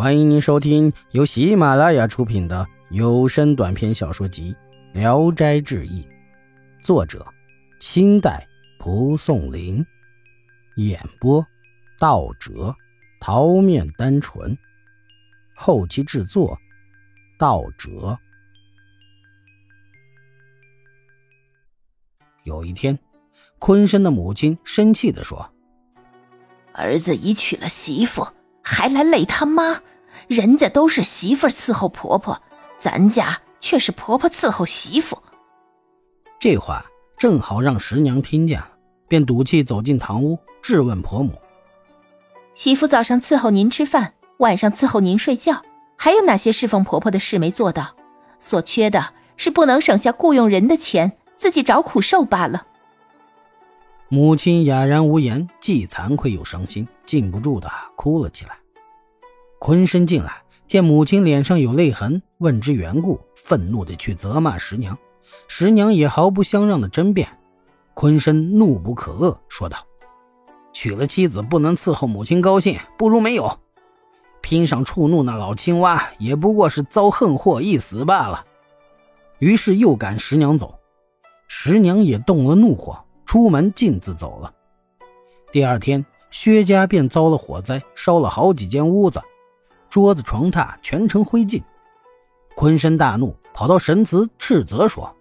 欢迎您收听由喜马拉雅出品的有声短篇小说集《聊斋志异》，作者：清代蒲松龄，演播：道哲、桃面单纯，后期制作：道哲。有一天，坤生的母亲生气地说：“儿子已娶了媳妇。”还来累他妈，人家都是媳妇伺候婆婆，咱家却是婆婆伺候媳妇。这话正好让十娘听见了，便赌气走进堂屋，质问婆母：“媳妇早上伺候您吃饭，晚上伺候您睡觉，还有哪些侍奉婆婆的事没做到？所缺的是不能省下雇佣人的钱，自己找苦受罢了。”母亲哑然无言，既惭愧又伤心，禁不住的哭了起来。坤生进来，见母亲脸上有泪痕，问之缘故，愤怒的去责骂十娘。十娘也毫不相让的争辩。坤生怒不可遏，说道：“娶了妻子不能伺候母亲高兴，不如没有。拼上触怒那老青蛙，也不过是遭横祸一死罢了。”于是又赶十娘走。十娘也动了怒火。出门径自走了。第二天，薛家便遭了火灾，烧了好几间屋子，桌子床榻全成灰烬。坤生大怒，跑到神祠斥责说：“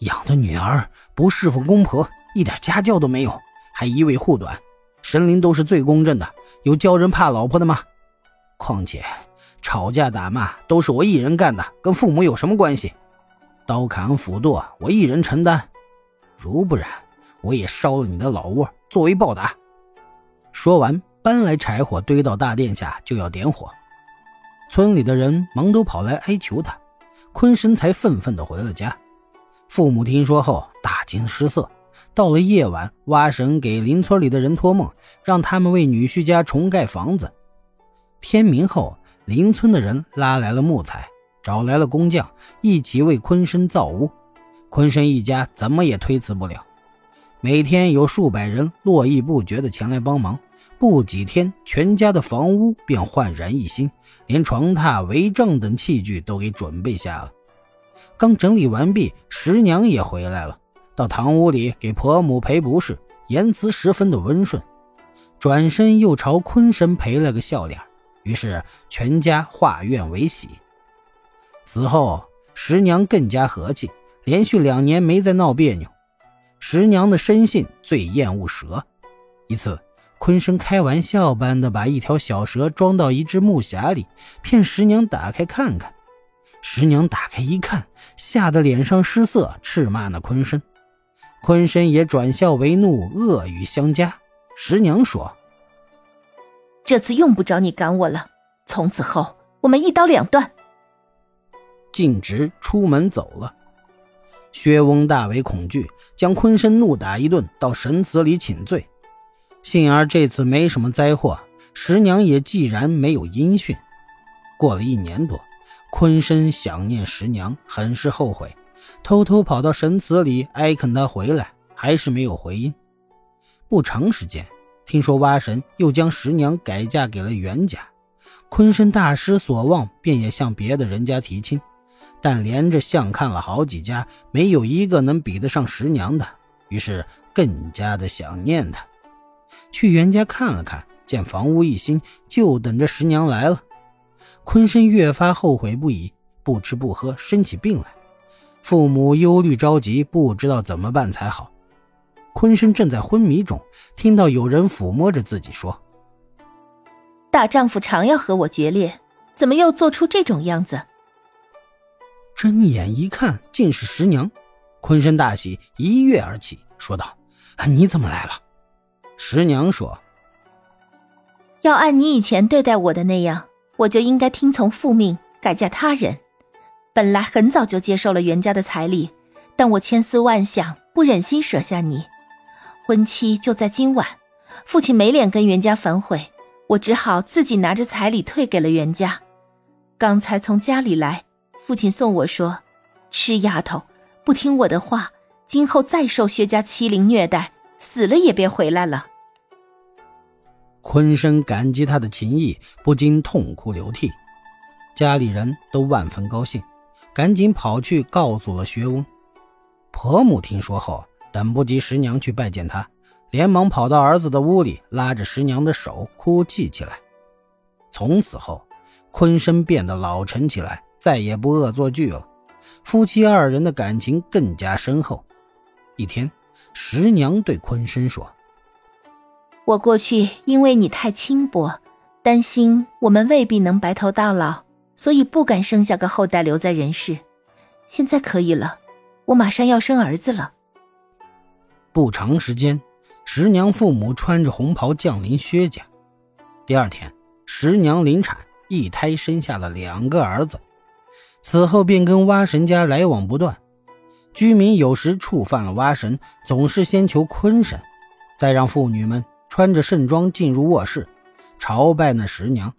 养的女儿不侍奉公婆，一点家教都没有，还一味护短，神灵都是最公正的，有教人怕老婆的吗？况且吵架打骂都是我一人干的，跟父母有什么关系？刀砍斧剁我一人承担，如不然。”我也烧了你的老窝作为报答。说完，搬来柴火堆到大殿下，就要点火。村里的人忙都跑来哀求他，坤生才愤愤地回了家。父母听说后大惊失色。到了夜晚，挖神给邻村里的人托梦，让他们为女婿家重盖房子。天明后，邻村的人拉来了木材，找来了工匠，一起为坤生造屋。坤生一家怎么也推辞不了。每天有数百人络绎不绝地前来帮忙，不几天，全家的房屋便焕然一新，连床榻、帷帐等器具都给准备下了。刚整理完毕，十娘也回来了，到堂屋里给婆母赔不是，言辞十分的温顺，转身又朝坤生赔了个笑脸。于是全家化怨为喜。此后，十娘更加和气，连续两年没再闹别扭。十娘的生性最厌恶蛇。一次，坤生开玩笑般的把一条小蛇装到一只木匣里，骗十娘打开看看。十娘打开一看，吓得脸上失色，斥骂那坤生。坤生也转笑为怒，恶语相加。十娘说：“这次用不着你赶我了，从此后我们一刀两断。”径直出门走了。薛翁大为恐惧，将坤生怒打一顿，到神祠里请罪。幸而这次没什么灾祸，十娘也既然没有音讯。过了一年多，坤生想念十娘，很是后悔，偷偷跑到神祠里哀恳他回来，还是没有回音。不长时间，听说蛙神又将十娘改嫁给了袁家，坤生大失所望，便也向别的人家提亲。但连着相看了好几家，没有一个能比得上十娘的，于是更加的想念她。去袁家看了看，见房屋一新，就等着十娘来了。坤生越发后悔不已，不吃不喝，生起病来。父母忧虑着急，不知道怎么办才好。坤生正在昏迷中，听到有人抚摸着自己说：“大丈夫常要和我决裂，怎么又做出这种样子？”睁眼一看，竟是十娘。坤生大喜，一跃而起，说道：“你怎么来了？”十娘说：“要按你以前对待我的那样，我就应该听从父命，改嫁他人。本来很早就接受了袁家的彩礼，但我千思万想，不忍心舍下你。婚期就在今晚，父亲没脸跟袁家反悔，我只好自己拿着彩礼退给了袁家。刚才从家里来。”父亲送我说：“吃丫头，不听我的话，今后再受薛家欺凌虐待，死了也别回来了。”昆生感激他的情谊，不禁痛哭流涕。家里人都万分高兴，赶紧跑去告诉了薛翁。婆母听说后，等不及十娘去拜见他，连忙跑到儿子的屋里，拉着十娘的手哭泣起来。从此后，昆生变得老成起来，再也不恶作剧了。夫妻二人的感情更加深厚。一天，十娘对昆生说：“我过去因为你太轻薄，担心我们未必能白头到老，所以不敢生下个后代留在人世。现在可以了，我马上要生儿子了。”不长时间，十娘父母穿着红袍降临薛家。第二天，十娘临产，一胎生下了两个儿子。此后便跟蛙神家来往不断，居民有时触犯了蛙神，总是先求坤神，再让妇女们穿着盛装进入卧室，朝拜那十娘。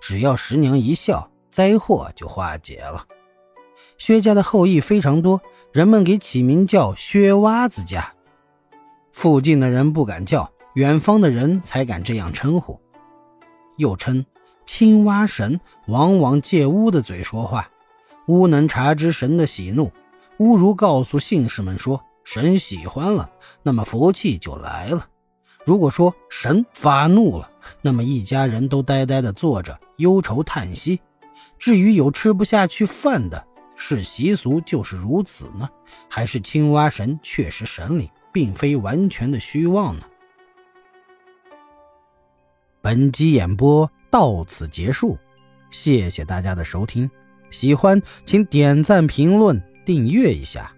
只要十娘一笑，灾祸就化解了。薛家的后裔非常多，人们给起名叫薛蛙子家。附近的人不敢叫，远方的人才敢这样称呼。又称青蛙神，往往借巫的嘴说话。巫能察知神的喜怒，巫如告诉信士们说神喜欢了，那么福气就来了；如果说神发怒了，那么一家人都呆呆地坐着，忧愁叹息。至于有吃不下去饭的，是习俗就是如此呢，还是青蛙神确实神灵，并非完全的虚妄呢？本集演播到此结束，谢谢大家的收听。喜欢请点赞、评论、订阅一下。